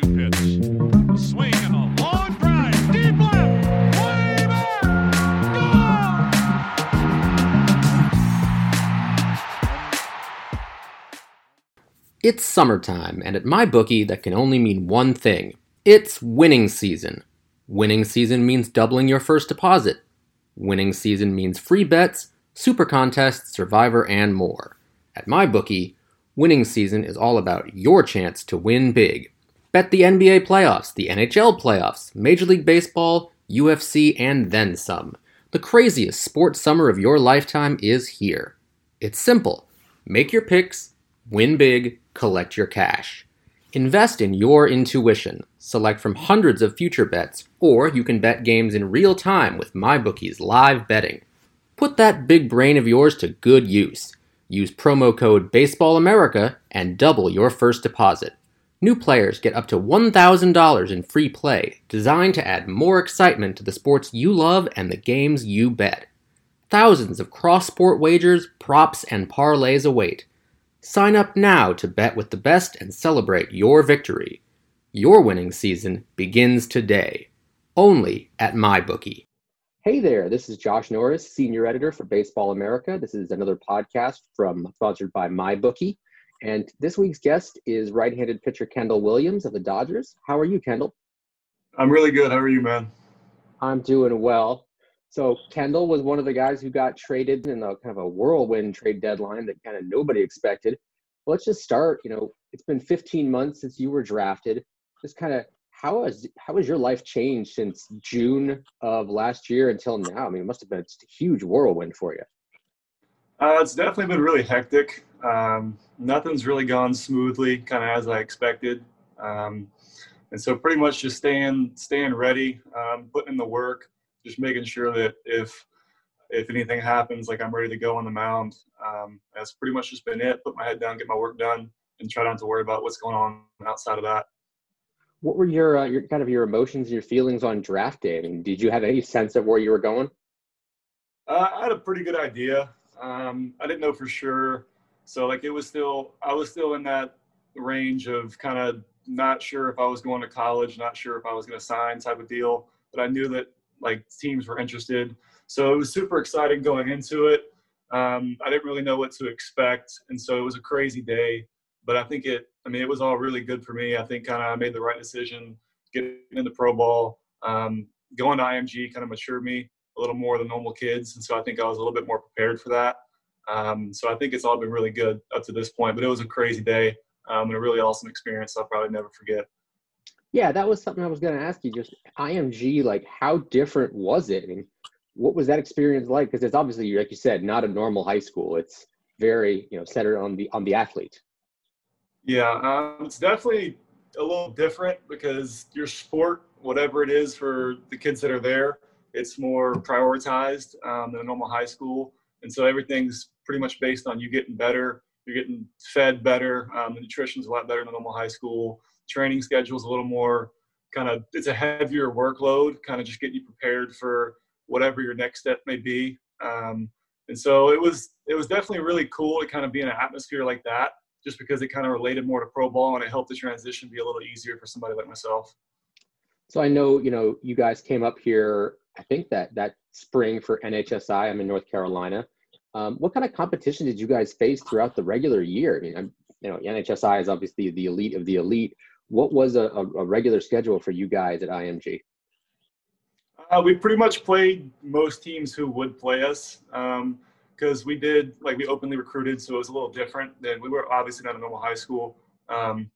2 2 pitch. A swing and a long drive. Deep left. Way back. It's summertime, and at MyBookie, that can only mean one thing it's winning season. Winning season means doubling your first deposit. Winning season means free bets, super contests, survivor, and more. At MyBookie, winning season is all about your chance to win big. Bet the NBA playoffs, the NHL playoffs, Major League Baseball, UFC, and then some. The craziest sports summer of your lifetime is here. It's simple. Make your picks, win big, collect your cash. Invest in your intuition. Select from hundreds of future bets, or you can bet games in real time with MyBookie's live betting. Put that big brain of yours to good use. Use promo code BaseballAmerica and double your first deposit. New players get up to $1,000 in free play, designed to add more excitement to the sports you love and the games you bet. Thousands of cross sport wagers, props, and parlays await. Sign up now to bet with the best and celebrate your victory. Your winning season begins today, only at MyBookie. Hey there, this is Josh Norris, senior editor for Baseball America. This is another podcast from sponsored by MyBookie. And this week's guest is right-handed pitcher Kendall Williams of the Dodgers. How are you, Kendall? I'm really good. How are you, man? I'm doing well. So Kendall was one of the guys who got traded in a kind of a whirlwind trade deadline that kind of nobody expected. Let's just start. You know, it's been 15 months since you were drafted. Just kind of how has how has your life changed since June of last year until now? I mean, it must have been a huge whirlwind for you. Uh, it's definitely been really hectic. Um, nothing's really gone smoothly, kind of as I expected. Um, and so, pretty much just staying staying ready, um, putting in the work, just making sure that if if anything happens, like I'm ready to go on the mound. Um, that's pretty much just been it. Put my head down, get my work done, and try not to worry about what's going on outside of that. What were your uh, your kind of your emotions, your feelings on draft day? I mean, did you have any sense of where you were going? Uh, I had a pretty good idea. Um, I didn't know for sure, so like it was still I was still in that range of kind of not sure if I was going to college, not sure if I was going to sign type of deal. But I knew that like teams were interested, so it was super exciting going into it. Um, I didn't really know what to expect, and so it was a crazy day. But I think it, I mean, it was all really good for me. I think kind of I made the right decision getting into pro ball. Um, going to IMG kind of matured me a little more than normal kids, and so I think I was a little bit more prepared for that. Um, so I think it's all been really good up to this point. But it was a crazy day um, and a really awesome experience. I'll probably never forget. Yeah, that was something I was going to ask you. Just IMG, like how different was it? Mean, what was that experience like? Because it's obviously, like you said, not a normal high school. It's very, you know, centered on the on the athlete. Yeah, um, it's definitely a little different because your sport, whatever it is for the kids that are there, it's more prioritized um, than a normal high school, and so everything's pretty much based on you getting better. You're getting fed better. Um, the nutrition's a lot better than normal high school. Training schedule's a little more kind of it's a heavier workload, kind of just getting you prepared for whatever your next step may be. Um, and so it was it was definitely really cool to kind of be in an atmosphere like that, just because it kind of related more to pro ball and it helped the transition be a little easier for somebody like myself. So I know, you know, you guys came up here. I think that that spring for NHSI. I'm in North Carolina. Um, what kind of competition did you guys face throughout the regular year? I mean, I'm, you know, NHSI is obviously the elite of the elite. What was a, a regular schedule for you guys at IMG? Uh, we pretty much played most teams who would play us because um, we did like we openly recruited, so it was a little different than we were obviously not a normal high school, um,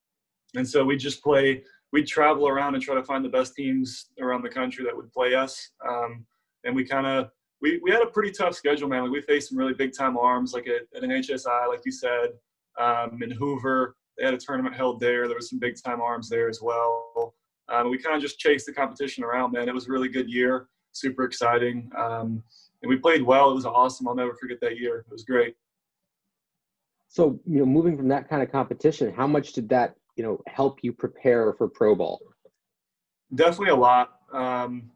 and so we just play. We'd travel around and try to find the best teams around the country that would play us, um, and we kind of we, we had a pretty tough schedule, man. Like we faced some really big time arms, like at, at NHSI, like you said, um, in Hoover. They had a tournament held there. There was some big time arms there as well. Um, we kind of just chased the competition around, man. It was a really good year, super exciting. Um, and we played well. It was awesome. I'll never forget that year. It was great. So, you know, moving from that kind of competition, how much did that, you know, help you prepare for pro ball? Definitely a lot, um,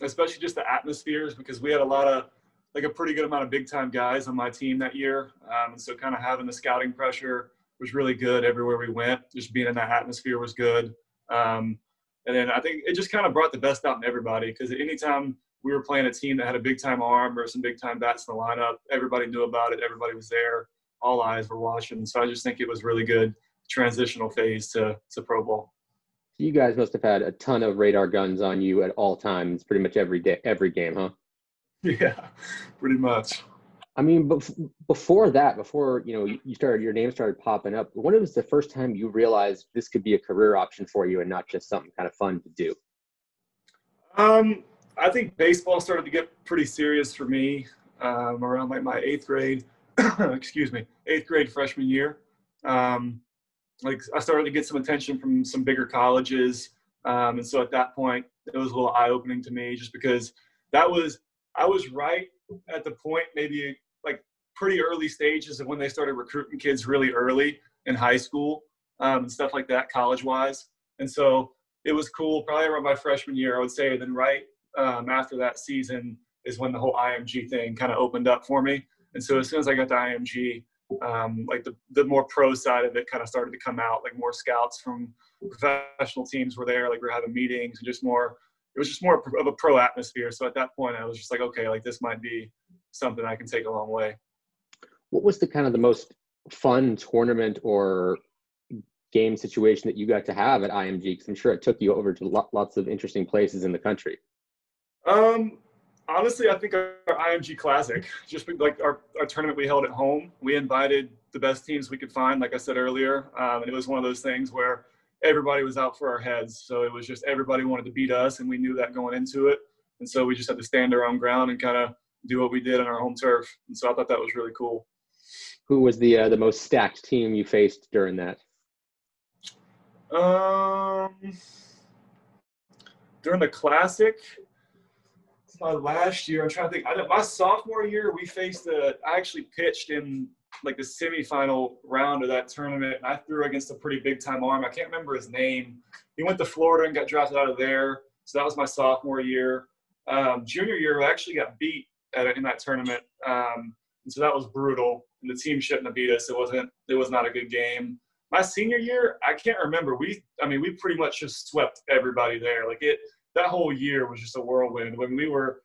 especially just the atmospheres because we had a lot of, like a pretty good amount of big time guys on my team that year. Um, and so kind of having the scouting pressure was really good everywhere we went. Just being in that atmosphere was good. Um, and then I think it just kind of brought the best out in everybody because anytime we were playing a team that had a big time arm or some big time bats in the lineup, everybody knew about it. Everybody was there. All eyes were watching. So I just think it was really good transitional phase to, to pro ball. You guys must have had a ton of radar guns on you at all times, pretty much every day, every game, huh? Yeah, pretty much. I mean, before that, before you know, you started, your name started popping up. When was the first time you realized this could be a career option for you and not just something kind of fun to do? Um, I think baseball started to get pretty serious for me um, around like my eighth grade. excuse me, eighth grade freshman year. Um, like I started to get some attention from some bigger colleges, um, and so at that point, it was a little eye opening to me, just because that was I was right at the point, maybe like pretty early stages of when they started recruiting kids really early in high school um, and stuff like that, college wise. And so it was cool. Probably around my freshman year, I would say. Then right um, after that season is when the whole IMG thing kind of opened up for me. And so as soon as I got to IMG, um, like the, the more pro side of it kind of started to come out, like more scouts from professional teams were there, like we are having meetings and just more it was just more of a pro atmosphere. So at that point, I was just like, okay, like this might be something I can take a long way. What was the kind of the most fun tournament or game situation that you got to have at IMG? Because I'm sure it took you over to lots of interesting places in the country. Um, honestly, I think our, IMG Classic, just like our, our tournament we held at home, we invited the best teams we could find, like I said earlier. Um, and it was one of those things where everybody was out for our heads. So it was just everybody wanted to beat us, and we knew that going into it. And so we just had to stand our own ground and kind of do what we did on our home turf. And so I thought that was really cool. Who was the uh, the most stacked team you faced during that? Um, during the classic, my last year. I'm trying to think. I, my sophomore year, we faced the. I actually pitched in like the semifinal round of that tournament, and I threw against a pretty big time arm. I can't remember his name. He went to Florida and got drafted out of there. So that was my sophomore year. Um, junior year, I actually got beat at, in that tournament, um, and so that was brutal. And the team shouldn't have beat us. It wasn't. It was not a good game. My senior year, I can't remember. We, I mean, we pretty much just swept everybody there. Like it, that whole year was just a whirlwind. When we were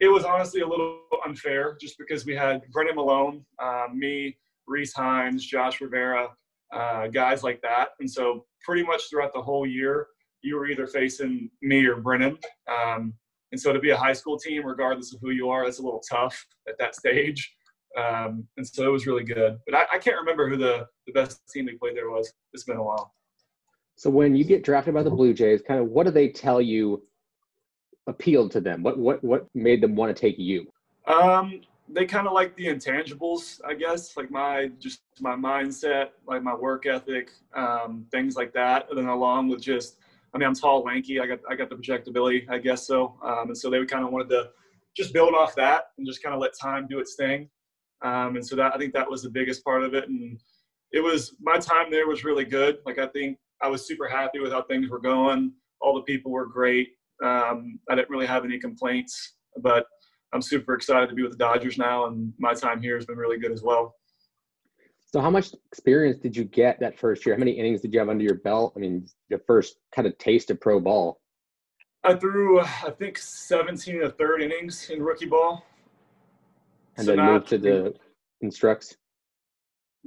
it was honestly a little unfair just because we had Brennan Malone, um, me, Reese Hines, Josh Rivera, uh, guys like that. And so pretty much throughout the whole year, you were either facing me or Brennan. Um, and so to be a high school team, regardless of who you are, that's a little tough at that stage. Um, and so it was really good. But I, I, can't remember who the, the best team we played there was. It's been a while. So when you get drafted by the Blue Jays, kind of what do they tell you appealed to them? What what what made them want to take you? Um, they kind of like the intangibles, I guess, like my just my mindset, like my work ethic, um, things like that. And then along with just, I mean, I'm tall, lanky. I got I got the projectability, I guess so. Um, and so they kind of wanted to just build off that and just kind of let time do its thing. Um, and so that I think that was the biggest part of it. And it was my time there was really good. Like I think I was super happy with how things were going. All the people were great. Um, I didn't really have any complaints, but I'm super excited to be with the Dodgers now, and my time here has been really good as well. So, how much experience did you get that first year? How many innings did you have under your belt? I mean, your first kind of taste of pro ball. I threw, I think, 17 to third innings in rookie ball. And so then moved to the instructs.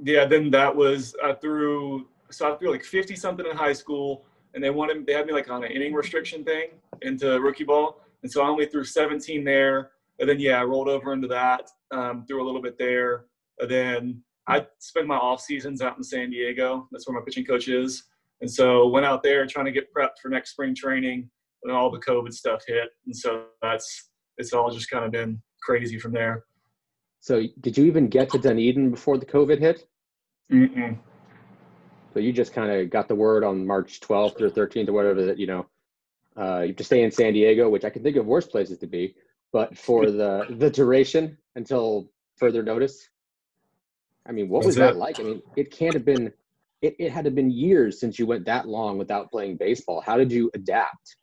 Yeah, then that was I threw. So I threw like 50 something in high school, and they wanted they had me like on an inning restriction thing into rookie ball, and so I only threw 17 there. And then yeah, I rolled over into that, um, threw a little bit there. And then I spent my off seasons out in San Diego. That's where my pitching coach is, and so went out there trying to get prepped for next spring training. And all the COVID stuff hit, and so that's it's all just kind of been crazy from there. So, did you even get to Dunedin before the COVID hit? Mm-mm. So you just kind of got the word on March 12th or 13th or whatever that you know uh, you have to stay in San Diego, which I can think of worse places to be, but for the the duration until further notice. I mean, what was that like? I mean, it can't have been. It, it had to have been years since you went that long without playing baseball. How did you adapt?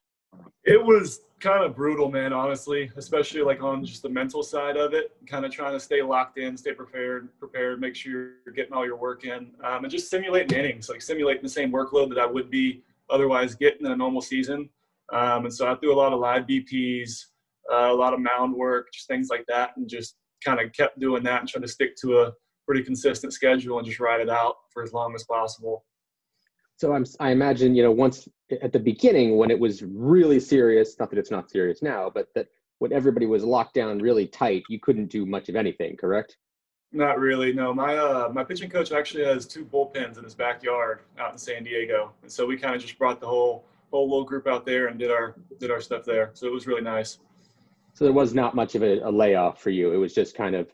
It was kind of brutal, man, honestly, especially like on just the mental side of it, kind of trying to stay locked in, stay prepared, prepared, make sure you're getting all your work in, um, and just simulating innings, like simulating the same workload that I would be otherwise getting in a normal season. Um, and so I threw a lot of live BPs, uh, a lot of mound work, just things like that, and just kind of kept doing that and trying to stick to a pretty consistent schedule and just ride it out for as long as possible. So I'm, I imagine, you know, once at the beginning when it was really serious, not that it's not serious now, but that when everybody was locked down really tight, you couldn't do much of anything, correct? Not really. No, my uh, my pitching coach actually has two bullpens in his backyard out in San Diego, and so we kind of just brought the whole whole little group out there and did our did our stuff there. So it was really nice. So there was not much of a, a layoff for you. It was just kind of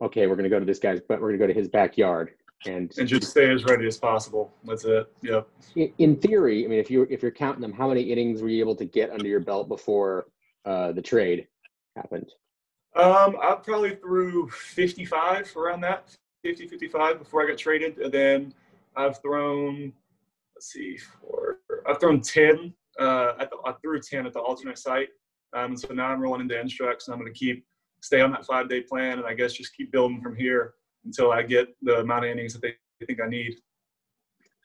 okay. We're going to go to this guy's, but we're going to go to his backyard and and just stay as ready as possible. That's it. Yep. In theory, I mean, if you if you're counting them, how many innings were you able to get under your belt before uh, the trade happened? Um, I probably threw 55 around that, 50, 55 before I got traded, and then I've thrown. Let's see, four. I've thrown 10. Uh, at the, I threw 10 at the alternate site, um, and so now I'm rolling into instructs, and I'm going to keep stay on that five day plan, and I guess just keep building from here until I get the amount of innings that they think I need.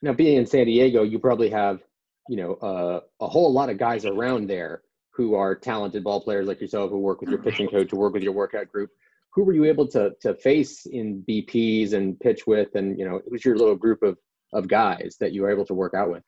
Now, being in San Diego, you probably have, you know, uh, a whole lot of guys around there who are talented ball players like yourself, who work with your pitching coach, who work with your workout group. Who were you able to to face in BPs and pitch with, and you know, it was your little group of of guys that you were able to work out with?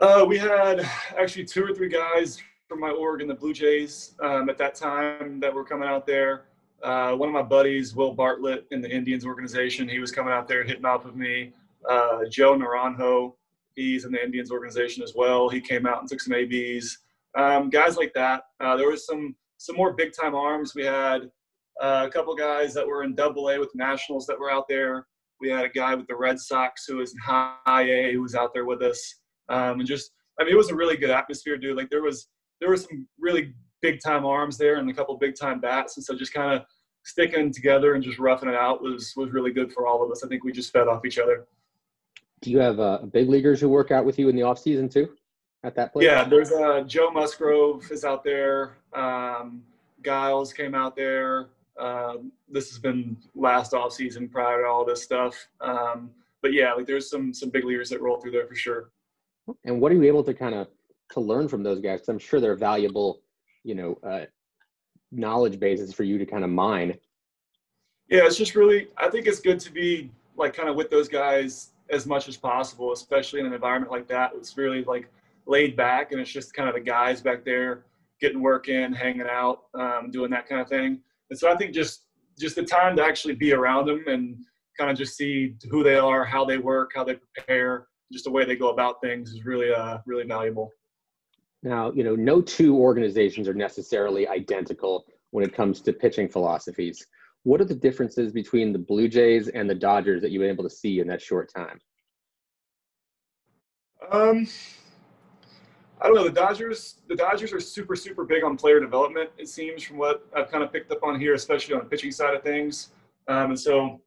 Uh, we had actually two or three guys from my org in the Blue Jays um, at that time that were coming out there. Uh, one of my buddies, Will Bartlett, in the Indians organization, he was coming out there hitting off of me. Uh, Joe Naranjo, he's in the Indians organization as well. He came out and took some ABs. Um, guys like that. Uh, there was some some more big time arms. We had uh, a couple guys that were in Double A with Nationals that were out there. We had a guy with the Red Sox who was in High A who was out there with us. Um, and just, I mean, it was a really good atmosphere, dude. Like there was there was some really big time arms there and a couple big time bats, and so just kind of sticking together and just roughing it out was was really good for all of us. I think we just fed off each other. Do you have uh, big leaguers who work out with you in the off season too? At that place? Yeah, there's uh, Joe Musgrove is out there. Um, Giles came out there. Um, this has been last off season prior to all this stuff. Um, but yeah, like there's some some big leaguers that roll through there for sure. And what are you able to kind of to learn from those guys? Because I'm sure they're valuable, you know, uh, knowledge bases for you to kind of mine. Yeah, it's just really, I think it's good to be like kind of with those guys as much as possible, especially in an environment like that. It's really like laid back and it's just kind of the guys back there getting work in, hanging out, um, doing that kind of thing. And so I think just just the time to actually be around them and kind of just see who they are, how they work, how they prepare, just the way they go about things is really uh, really valuable. Now, you know, no two organizations are necessarily identical when it comes to pitching philosophies. What are the differences between the Blue Jays and the Dodgers that you've been able to see in that short time? Um, I don't know. The Dodgers, the Dodgers are super, super big on player development. It seems from what I've kind of picked up on here, especially on the pitching side of things. Um, and so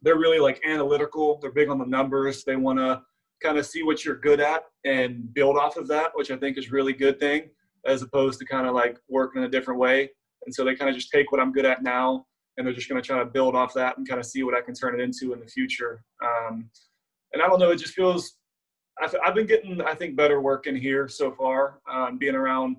they're really like analytical. They're big on the numbers. They want to kind of see what you're good at and build off of that, which I think is really good thing, as opposed to kind of like working in a different way. And so they kind of just take what I'm good at now, and they're just going to try to build off that and kind of see what I can turn it into in the future. Um, and I don't know, it just feels I've, I've been getting I think better work in here so far, um, being around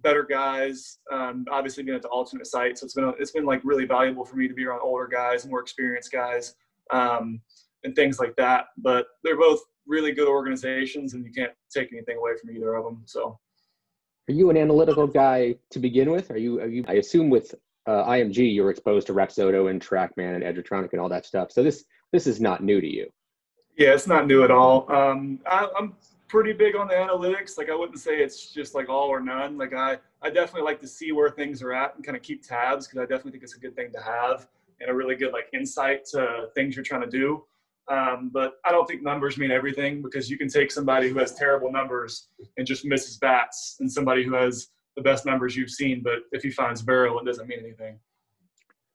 better guys. Um, obviously being at the alternate site, so it's been it's been like really valuable for me to be around older guys, more experienced guys, um, and things like that. But they're both really good organizations, and you can't take anything away from either of them. So, are you an analytical guy to begin with? Are you? Are you? I assume with uh, IMG, you're exposed to Rapsodo and TrackMan and Edgertronic and all that stuff. So this this is not new to you. Yeah, it's not new at all. Um, I, I'm pretty big on the analytics. Like I wouldn't say it's just like all or none. Like I, I definitely like to see where things are at and kind of keep tabs because I definitely think it's a good thing to have and a really good like insight to things you're trying to do. Um, but I don't think numbers mean everything because you can take somebody who has terrible numbers and just misses bats, and somebody who has the best numbers you've seen, but if he finds barrel, it doesn't mean anything.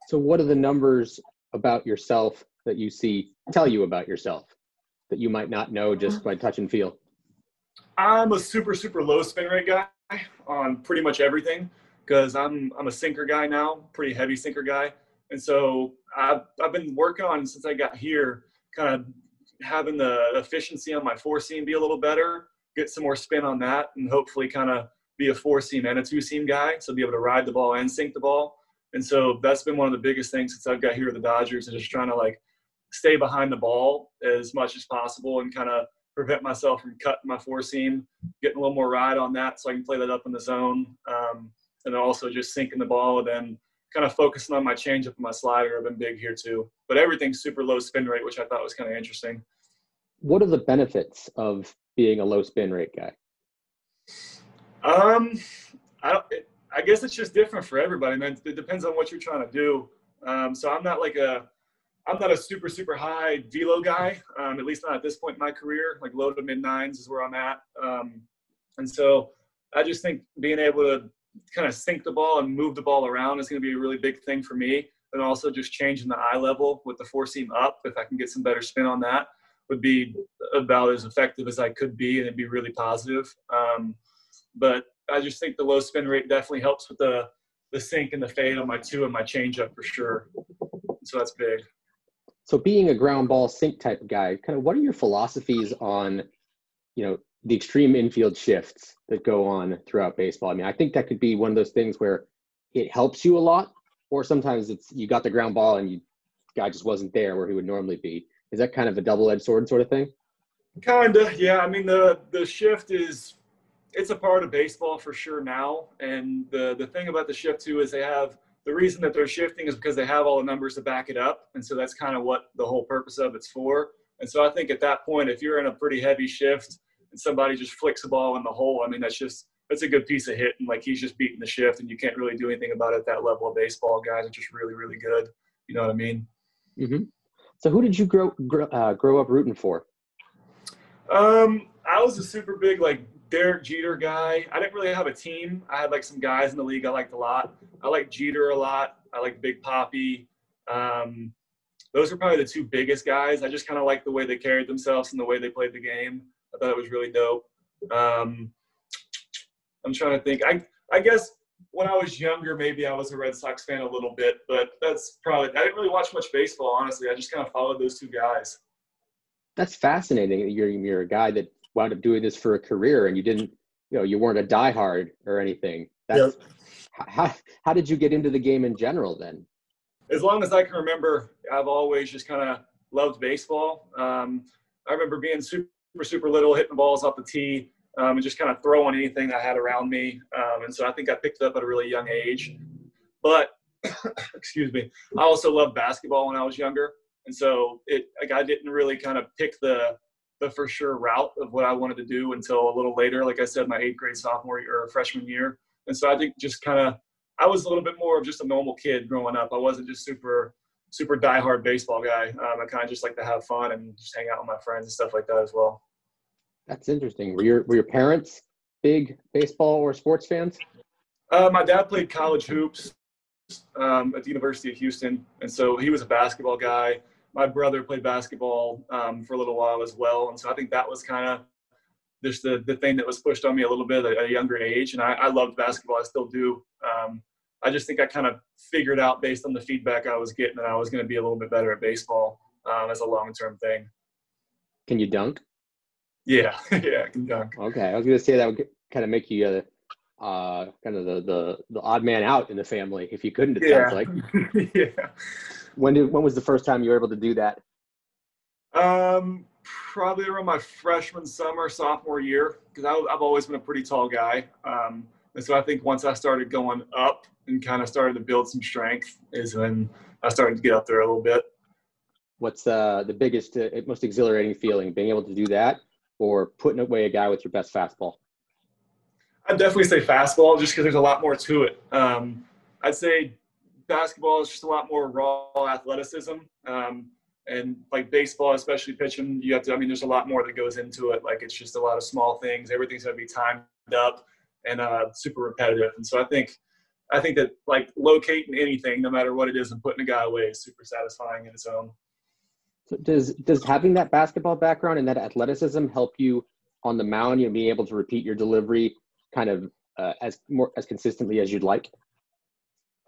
So, what are the numbers about yourself that you see tell you about yourself that you might not know just by touch and feel? I'm a super super low spin rate guy on pretty much everything because I'm I'm a sinker guy now, pretty heavy sinker guy, and so I've I've been working on since I got here kind of having the efficiency on my four seam be a little better, get some more spin on that, and hopefully kind of be a four seam and a two seam guy. So be able to ride the ball and sink the ball. And so that's been one of the biggest things since I've got here with the Dodgers and just trying to like stay behind the ball as much as possible and kind of prevent myself from cutting my four seam, getting a little more ride on that so I can play that up in the zone. Um, and also just sinking the ball and then kind of focusing on my changeup and my slider have been big here too. But everything's super low spin rate, which I thought was kind of interesting. What are the benefits of being a low spin rate guy? Um, I don't. I guess it's just different for everybody, man. It depends on what you're trying to do. Um, so I'm not like a, I'm not a super super high velo guy. Um, at least not at this point in my career. Like low to mid nines is where I'm at. Um, and so I just think being able to kind of sink the ball and move the ball around is going to be a really big thing for me. And also just changing the eye level with the four seam up, if I can get some better spin on that, would be about as effective as I could be, and it'd be really positive. Um, but I just think the low spin rate definitely helps with the the sink and the fade on my two and my changeup for sure. So that's big. So being a ground ball sink type guy, kind of what are your philosophies on, you know, the extreme infield shifts that go on throughout baseball. I mean, I think that could be one of those things where it helps you a lot, or sometimes it's you got the ground ball and you guy just wasn't there where he would normally be. Is that kind of a double-edged sword sort of thing? Kinda, yeah. I mean, the the shift is it's a part of baseball for sure now, and the the thing about the shift too is they have the reason that they're shifting is because they have all the numbers to back it up, and so that's kind of what the whole purpose of it's for. And so I think at that point, if you're in a pretty heavy shift and somebody just flicks a ball in the hole, I mean, that's just that's a good piece of hit, and like he's just beating the shift, and you can't really do anything about it at that level of baseball. Guys are just really, really good. You know what I mean? Mm-hmm. So, who did you grow grow, uh, grow up rooting for? Um, I was a super big like Derek Jeter guy. I didn't really have a team. I had like some guys in the league I liked a lot. I like Jeter a lot. I like Big Papi. Um, those are probably the two biggest guys. I just kind of like the way they carried themselves and the way they played the game. I thought it was really dope. Um, I'm trying to think. I I guess when I was younger, maybe I was a Red Sox fan a little bit, but that's probably I didn't really watch much baseball. Honestly, I just kind of followed those two guys. That's fascinating. You're you're a guy that wound up doing this for a career, and you didn't, you know, you weren't a diehard or anything. That's, yep. How how did you get into the game in general then? As long as I can remember, I've always just kind of loved baseball. Um, I remember being super super, super little, hitting balls off the tee, um, and just kind of throwing anything I had around me. Um, and so I think I picked it up at a really young age. But excuse me, I also loved basketball when I was younger, and so it like I didn't really kind of pick the the for sure route of what I wanted to do until a little later. Like I said, my eighth grade sophomore year or freshman year, and so I think just kind of I was a little bit more of just a normal kid growing up. I wasn't just super super diehard baseball guy. Um, I kind of just like to have fun and just hang out with my friends and stuff like that as well. That's interesting. Were your were your parents big baseball or sports fans? Uh, my dad played college hoops um, at the University of Houston, and so he was a basketball guy. My brother played basketball um, for a little while as well, and so I think that was kind of just the, the thing that was pushed on me a little bit at a younger age. And I, I loved basketball. I still do. Um, I just think I kind of figured out based on the feedback I was getting that I was going to be a little bit better at baseball um, as a long term thing. Can you dunk? Yeah, yeah, I can dunk. Okay, I was going to say that would kind of make you uh, uh, kind of the, the the odd man out in the family if you couldn't. It yeah. sounds like. yeah. When did when was the first time you were able to do that? Um, probably around my freshman summer, sophomore year, because I've always been a pretty tall guy. Um, and so I think once I started going up and kind of started to build some strength is when I started to get up there a little bit. What's uh, the biggest, uh, most exhilarating feeling? Being able to do that or putting away a guy with your best fastball? I'd definitely say fastball just because there's a lot more to it. Um, I'd say basketball is just a lot more raw athleticism. Um, and like baseball, especially pitching, you have to. I mean, there's a lot more that goes into it. Like it's just a lot of small things. Everything's gonna be timed up and uh, super repetitive. And so I think, I think that like locating anything, no matter what it is, and putting a guy away is super satisfying in its own. So does does having that basketball background and that athleticism help you on the mound? You know, being able to repeat your delivery kind of uh, as more as consistently as you'd like.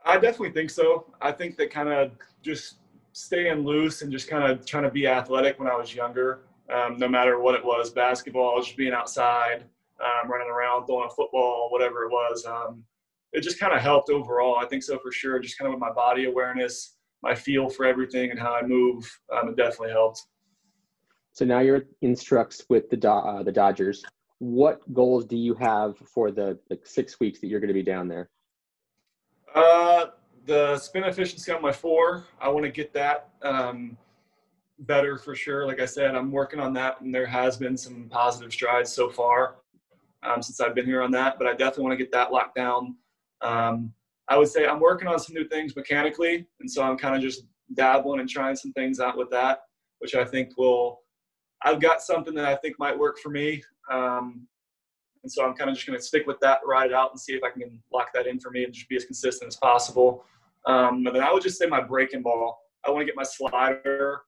I definitely think so. I think that kind of just staying loose and just kind of trying to be athletic when I was younger, um, no matter what it was basketball, just being outside, um, running around, throwing a football, whatever it was. Um, it just kind of helped overall. I think so for sure. Just kind of with my body awareness, my feel for everything, and how I move, um, it definitely helped. So now you're instructs with the uh, the Dodgers. What goals do you have for the like six weeks that you're going to be down there? Uh, the spin efficiency on my four, I want to get that um, better for sure. Like I said, I'm working on that, and there has been some positive strides so far um, since I've been here on that. But I definitely want to get that locked down. Um, I would say I'm working on some new things mechanically, and so I'm kind of just dabbling and trying some things out with that, which I think will. I've got something that I think might work for me. Um, and so I'm kind of just going to stick with that, ride it out, and see if I can lock that in for me and just be as consistent as possible. Um, but then I would just say my breaking ball. I want to get my slider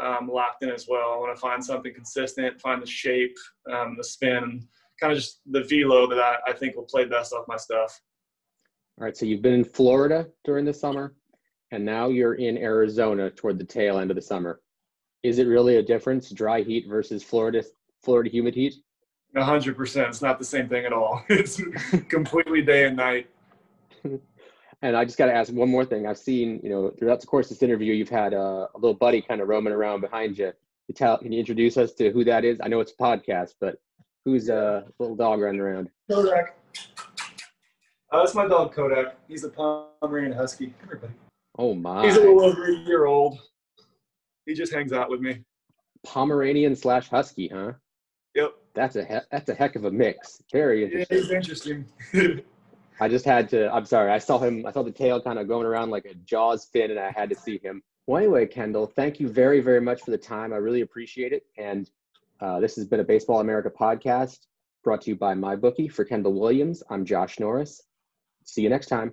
um, locked in as well. I want to find something consistent, find the shape, um, the spin, kind of just the velo that I, I think will play best off my stuff. All right. So you've been in Florida during the summer, and now you're in Arizona toward the tail end of the summer. Is it really a difference, dry heat versus Florida Florida humid heat? A hundred percent. It's not the same thing at all. It's completely day and night. And I just got to ask one more thing. I've seen, you know, throughout the course of this interview, you've had a, a little buddy kind of roaming around behind you. you tell, can you introduce us to who that is? I know it's a podcast, but who's a little dog running around? Kodak. Uh, that's my dog Kodak. He's a Pomeranian Husky. Come here, buddy. Oh my! He's a little over a year old. He just hangs out with me. Pomeranian slash Husky, huh? Yep. That's a he- that's a heck of a mix. Very Yeah, interesting. he's interesting. I just had to. I'm sorry. I saw him. I saw the tail kind of going around like a Jaws fin, and I had to see him. Well, anyway, Kendall, thank you very, very much for the time. I really appreciate it. And uh, this has been a Baseball America podcast brought to you by MyBookie. For Kendall Williams, I'm Josh Norris. See you next time.